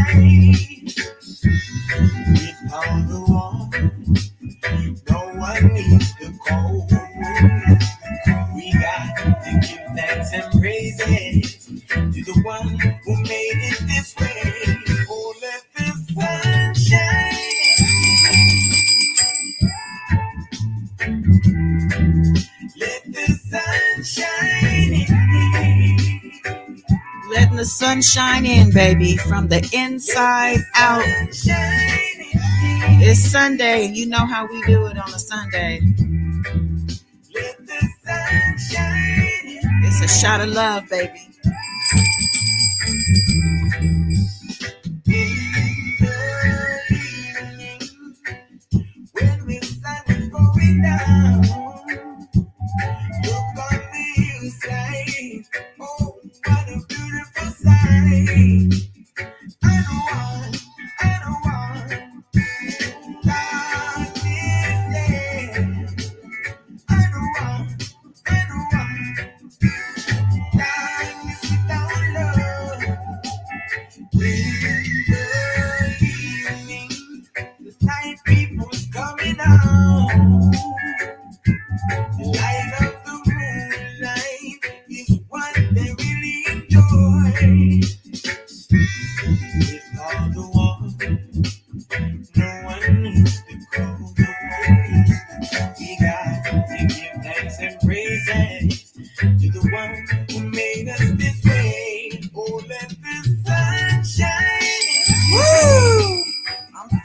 Shine baby, from the inside out. It's Sunday. and You know how we do it on a Sunday. It's a shot of love, baby.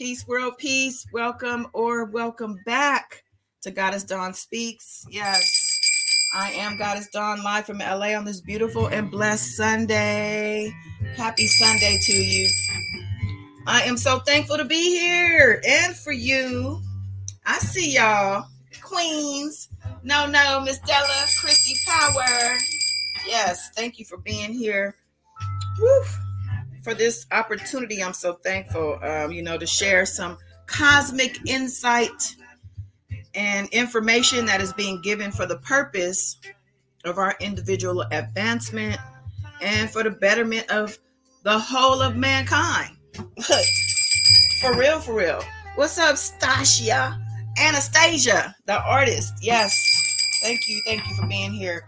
Peace, world, peace. Welcome or welcome back to Goddess Dawn Speaks. Yes, I am Goddess Dawn live from LA on this beautiful and blessed Sunday. Happy Sunday to you. I am so thankful to be here and for you. I see y'all, Queens. No, no, Miss Della, Chrissy Power. Yes, thank you for being here. Woo. For this opportunity, I'm so thankful. Um, you know, to share some cosmic insight and information that is being given for the purpose of our individual advancement and for the betterment of the whole of mankind. for real, for real. What's up, Stasia? Anastasia, the artist. Yes. Thank you. Thank you for being here.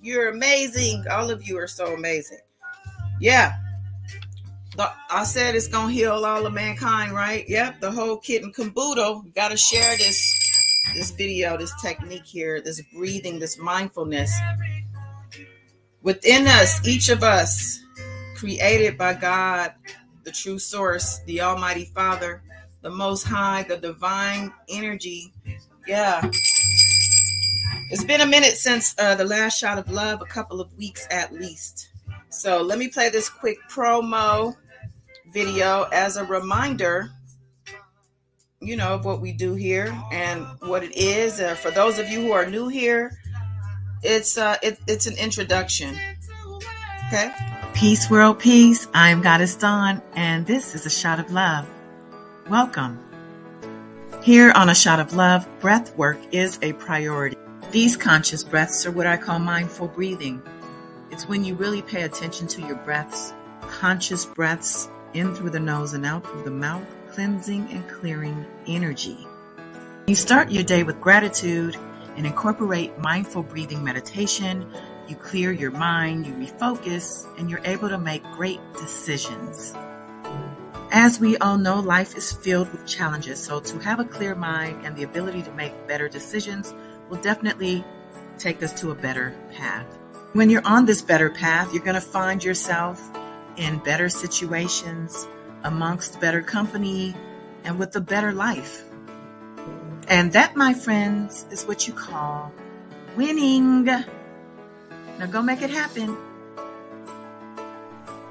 You're amazing. All of you are so amazing. Yeah. The, I said it's gonna heal all of mankind, right? Yep, the whole kit and caboodle. Gotta share this this video, this technique here, this breathing, this mindfulness within us, each of us, created by God the true source, the Almighty Father, the Most High, the divine energy Yeah. It's been a minute since uh, the last shot of love, a couple of weeks at least. So let me play this quick promo video as a reminder, you know, of what we do here and what it is. Uh, for those of you who are new here, it's uh, it, it's an introduction. Okay. Peace, world peace. I'm Goddess Dawn, and this is a shot of love. Welcome. Here on A Shot of Love, breath work is a priority. These conscious breaths are what I call mindful breathing. It's when you really pay attention to your breaths, conscious breaths in through the nose and out through the mouth, cleansing and clearing energy. You start your day with gratitude and incorporate mindful breathing meditation. You clear your mind, you refocus, and you're able to make great decisions. As we all know, life is filled with challenges, so to have a clear mind and the ability to make better decisions will definitely take us to a better path. When you're on this better path, you're going to find yourself in better situations, amongst better company, and with a better life. And that, my friends, is what you call winning. Now go make it happen.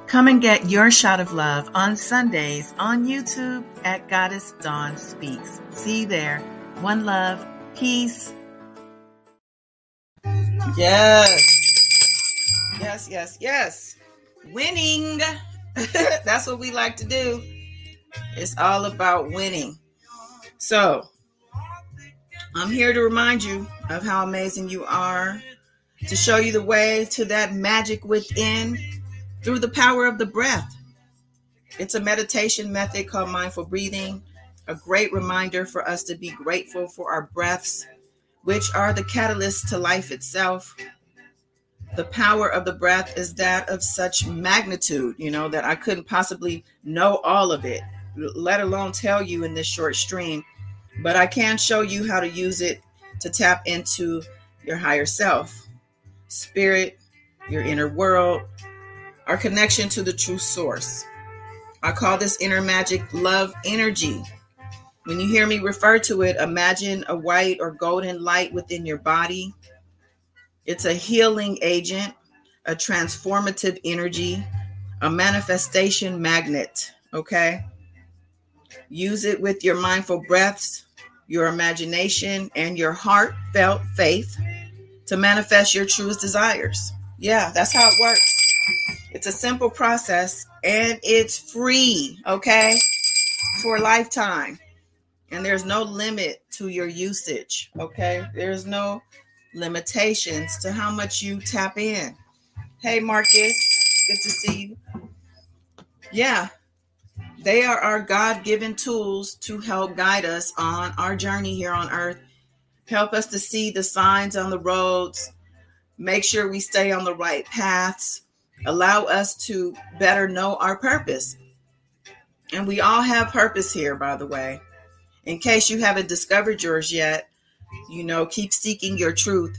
Come and get your shot of love on Sundays on YouTube at Goddess Dawn Speaks. See you there. One love, peace. Yes. Yes, yes, yes. Winning. That's what we like to do. It's all about winning. So, I'm here to remind you of how amazing you are, to show you the way to that magic within through the power of the breath. It's a meditation method called mindful breathing, a great reminder for us to be grateful for our breaths, which are the catalyst to life itself. The power of the breath is that of such magnitude, you know, that I couldn't possibly know all of it, let alone tell you in this short stream. But I can show you how to use it to tap into your higher self, spirit, your inner world, our connection to the true source. I call this inner magic love energy. When you hear me refer to it, imagine a white or golden light within your body. It's a healing agent, a transformative energy, a manifestation magnet. Okay. Use it with your mindful breaths, your imagination, and your heartfelt faith to manifest your truest desires. Yeah, that's how it works. It's a simple process and it's free, okay? For a lifetime. And there's no limit to your usage, okay? There's no limitations to how much you tap in. Hey, Marcus, good to see you. Yeah, they are our God given tools to help guide us on our journey here on earth, help us to see the signs on the roads, make sure we stay on the right paths, allow us to better know our purpose. And we all have purpose here, by the way. In case you haven't discovered yours yet, you know, keep seeking your truth.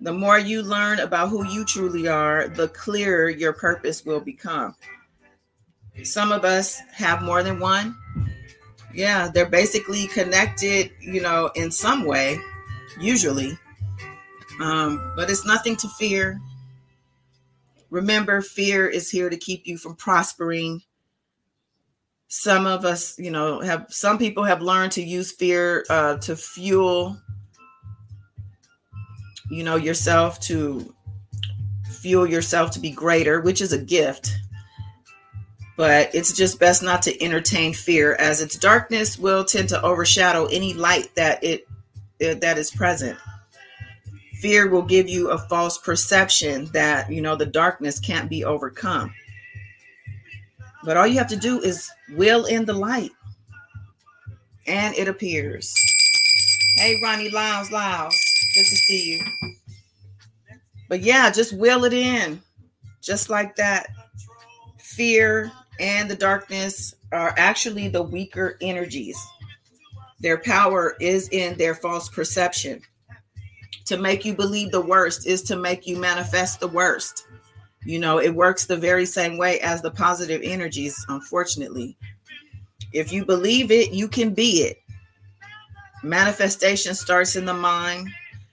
The more you learn about who you truly are, the clearer your purpose will become. Some of us have more than one. Yeah, they're basically connected, you know, in some way, usually. Um, but it's nothing to fear. Remember, fear is here to keep you from prospering. Some of us, you know, have some people have learned to use fear uh, to fuel, you know, yourself to fuel yourself to be greater, which is a gift. But it's just best not to entertain fear, as its darkness will tend to overshadow any light that it, it that is present. Fear will give you a false perception that you know the darkness can't be overcome but all you have to do is will in the light and it appears. Hey ronnie lyles lyles good to see you. But yeah just will it in. Just like that fear and the darkness are actually the weaker energies. Their power is in their false perception. To make you believe the worst is to make you manifest the worst. You know, it works the very same way as the positive energies, unfortunately. If you believe it, you can be it. Manifestation starts in the mind,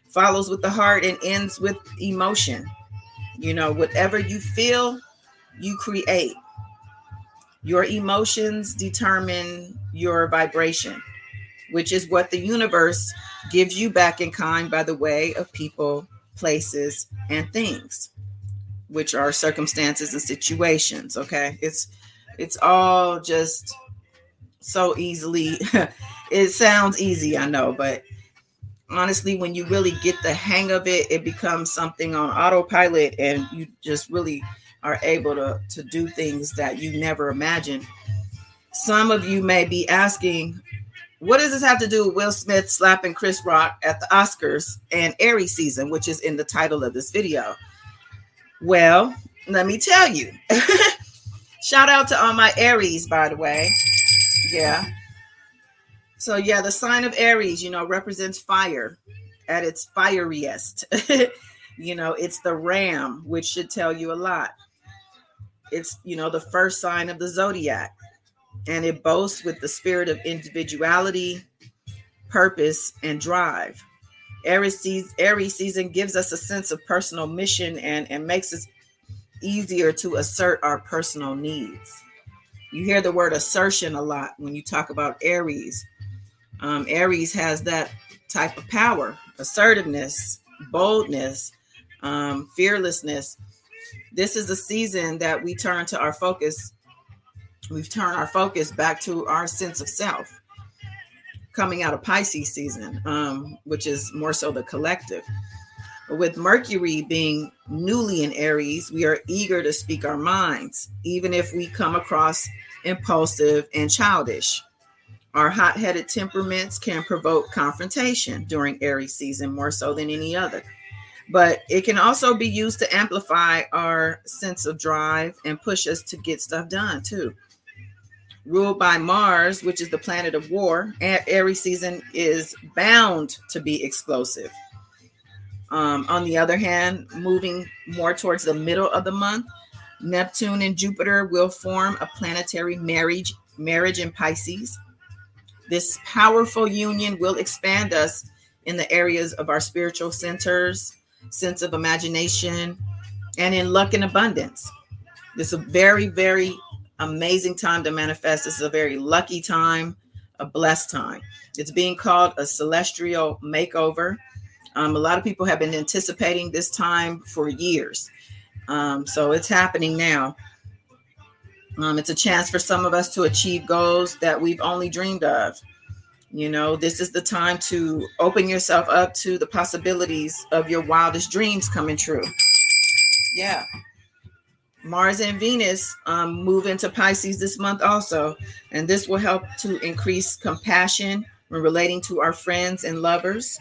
follows with the heart, and ends with emotion. You know, whatever you feel, you create. Your emotions determine your vibration, which is what the universe gives you back in kind by the way of people, places, and things, which are circumstances and situations. Okay. It's it's all just so easily it sounds easy, I know, but honestly, when you really get the hang of it, it becomes something on autopilot and you just really are able to, to do things that you never imagined. Some of you may be asking, what does this have to do with Will Smith slapping Chris Rock at the Oscars and Aries season, which is in the title of this video? Well, let me tell you. Shout out to all my Aries, by the way. Yeah. So, yeah, the sign of Aries, you know, represents fire at its fieriest. you know, it's the ram, which should tell you a lot. It's, you know, the first sign of the zodiac, and it boasts with the spirit of individuality, purpose, and drive. Aries, Aries season gives us a sense of personal mission and, and makes it easier to assert our personal needs. You hear the word assertion a lot when you talk about Aries. Um, Aries has that type of power, assertiveness, boldness, um, fearlessness this is a season that we turn to our focus. We've turned our focus back to our sense of self coming out of Pisces season, um, which is more so the collective. With Mercury being newly in Aries, we are eager to speak our minds, even if we come across impulsive and childish. Our hot headed temperaments can provoke confrontation during Aries season more so than any other but it can also be used to amplify our sense of drive and push us to get stuff done too. Ruled by Mars, which is the planet of war, Aries season is bound to be explosive. Um, on the other hand, moving more towards the middle of the month, Neptune and Jupiter will form a planetary marriage marriage in Pisces. This powerful union will expand us in the areas of our spiritual centers, sense of imagination, and in luck and abundance. This is a very, very amazing time to manifest. This is a very lucky time, a blessed time. It's being called a celestial makeover. Um, a lot of people have been anticipating this time for years. Um, so it's happening now. Um, it's a chance for some of us to achieve goals that we've only dreamed of. You know, this is the time to open yourself up to the possibilities of your wildest dreams coming true. Yeah. Mars and Venus um, move into Pisces this month also, and this will help to increase compassion when relating to our friends and lovers.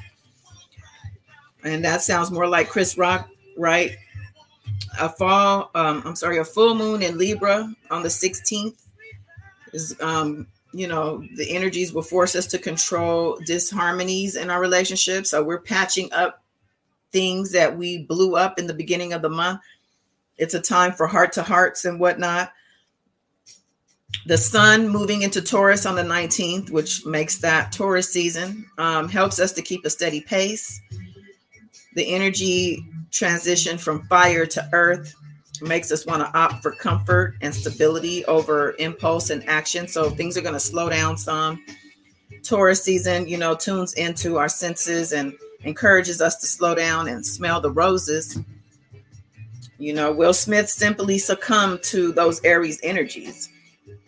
And that sounds more like Chris Rock, right? A fall, um, I'm sorry, a full moon in Libra on the 16th is um, you know the energies will force us to control disharmonies in our relationship so we're patching up things that we blew up in the beginning of the month it's a time for heart to hearts and whatnot the sun moving into taurus on the 19th which makes that taurus season um, helps us to keep a steady pace the energy transition from fire to earth makes us want to opt for comfort and stability over impulse and action. So things are going to slow down some. Taurus season, you know, tunes into our senses and encourages us to slow down and smell the roses. You know, Will Smith simply succumbed to those Aries energies.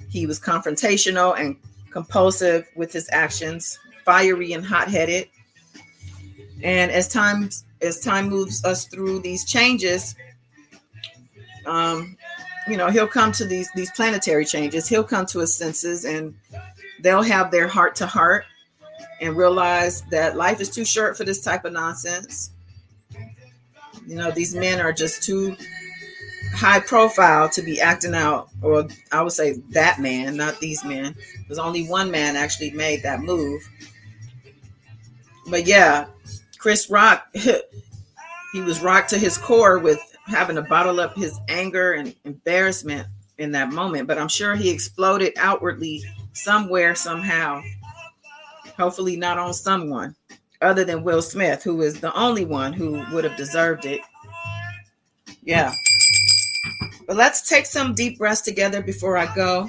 He was confrontational and compulsive with his actions, fiery and hot-headed. And as time as time moves us through these changes, um, you know, he'll come to these these planetary changes. He'll come to his senses, and they'll have their heart to heart and realize that life is too short for this type of nonsense. You know, these men are just too high profile to be acting out, or I would say that man, not these men. There's only one man actually made that move. But yeah, Chris Rock, he was rocked to his core with having to bottle up his anger and embarrassment in that moment, but I'm sure he exploded outwardly somewhere, somehow. Hopefully, not on someone other than Will Smith, who is the only one who would have deserved it. Yeah. But let's take some deep breaths together before I go.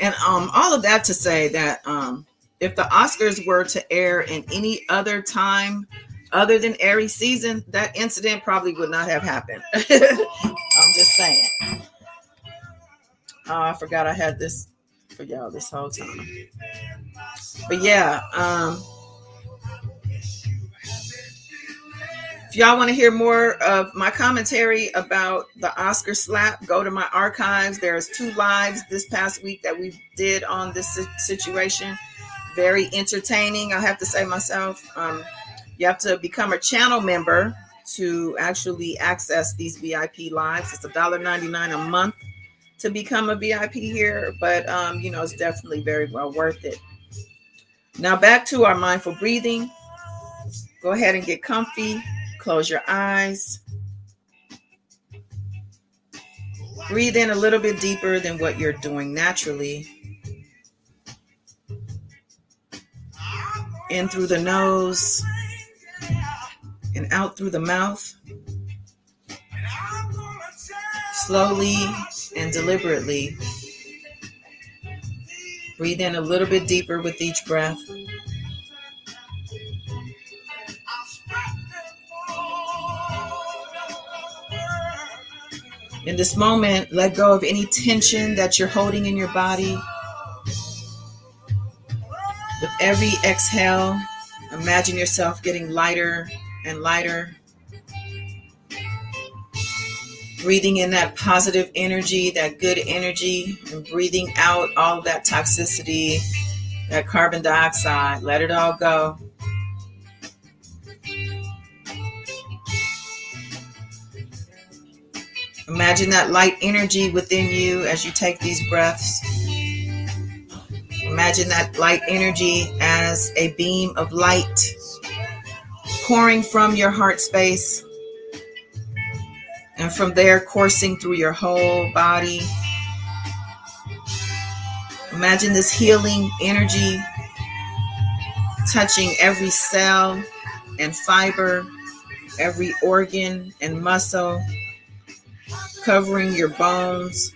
And um, all of that to say that um, if the Oscars were to air in any other time other than Aries season, that incident probably would not have happened. I'm just saying. Oh, I forgot I had this for y'all this whole time. But yeah, um, if y'all want to hear more of my commentary about the Oscar slap, go to my archives. There's two lives this past week that we did on this situation. Very entertaining, I have to say myself. Um, you have to become a channel member to actually access these VIP lives. It's $1.99 a month to become a VIP here, but um, you know, it's definitely very well worth it. Now back to our mindful breathing. Go ahead and get comfy. Close your eyes. Breathe in a little bit deeper than what you're doing naturally. In through the nose and out through the mouth. Slowly and deliberately. Breathe in a little bit deeper with each breath. In this moment, let go of any tension that you're holding in your body. With every exhale, imagine yourself getting lighter and lighter. Breathing in that positive energy, that good energy, and breathing out all of that toxicity, that carbon dioxide. Let it all go. Imagine that light energy within you as you take these breaths. Imagine that light energy as a beam of light pouring from your heart space and from there coursing through your whole body. Imagine this healing energy touching every cell and fiber, every organ and muscle, covering your bones,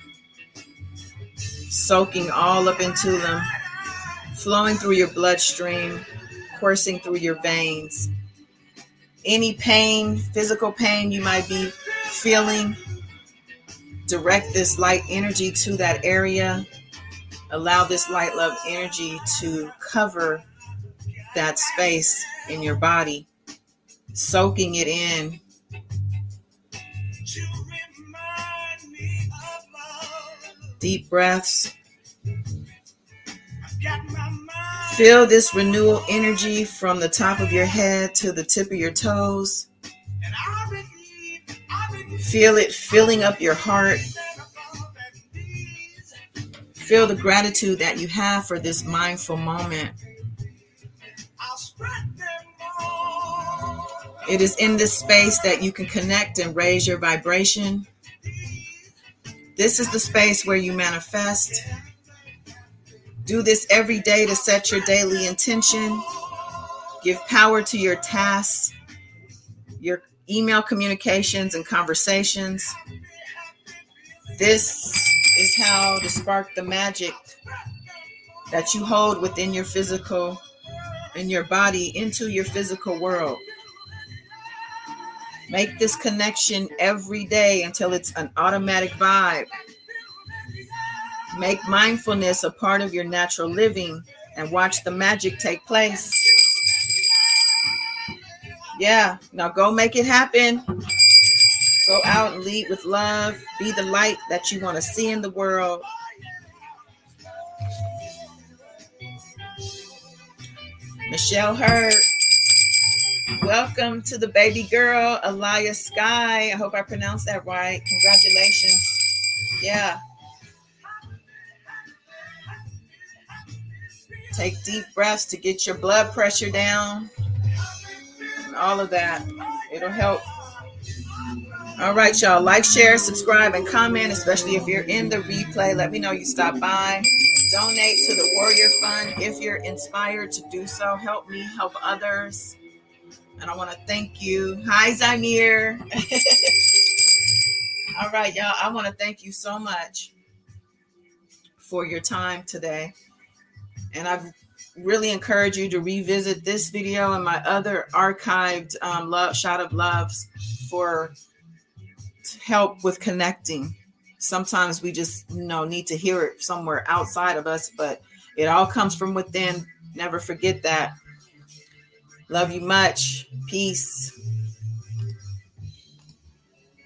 soaking all up into them, flowing through your bloodstream, coursing through your veins any pain, physical pain you might be feeling, direct this light energy to that area. Allow this light love energy to cover that space in your body, soaking it in. Deep breaths. Feel this renewal energy from the top of your head to the tip of your toes. Feel it filling up your heart. Feel the gratitude that you have for this mindful moment. It is in this space that you can connect and raise your vibration. This is the space where you manifest do this every day to set your daily intention. Give power to your tasks, your email communications, and conversations. This is how to spark the magic that you hold within your physical in your body into your physical world. Make this connection every day until it's an automatic vibe. Make mindfulness a part of your natural living and watch the magic take place. Yeah, now go make it happen. Go out and lead with love. Be the light that you want to see in the world. Michelle Hurd. Welcome to the baby girl, Alaya Sky. I hope I pronounced that right. Congratulations. Yeah. Take deep breaths to get your blood pressure down. All of that. It'll help. All right, y'all. Like, share, subscribe, and comment, especially if you're in the replay. Let me know you stop by. donate to the Warrior Fund if you're inspired to do so. Help me help others. And I want to thank you. Hi, Zamir. All right, y'all. I want to thank you so much for your time today. And I've really encourage you to revisit this video and my other archived um, love shot of loves for help with connecting. Sometimes we just you know need to hear it somewhere outside of us, but it all comes from within. Never forget that. Love you much. Peace.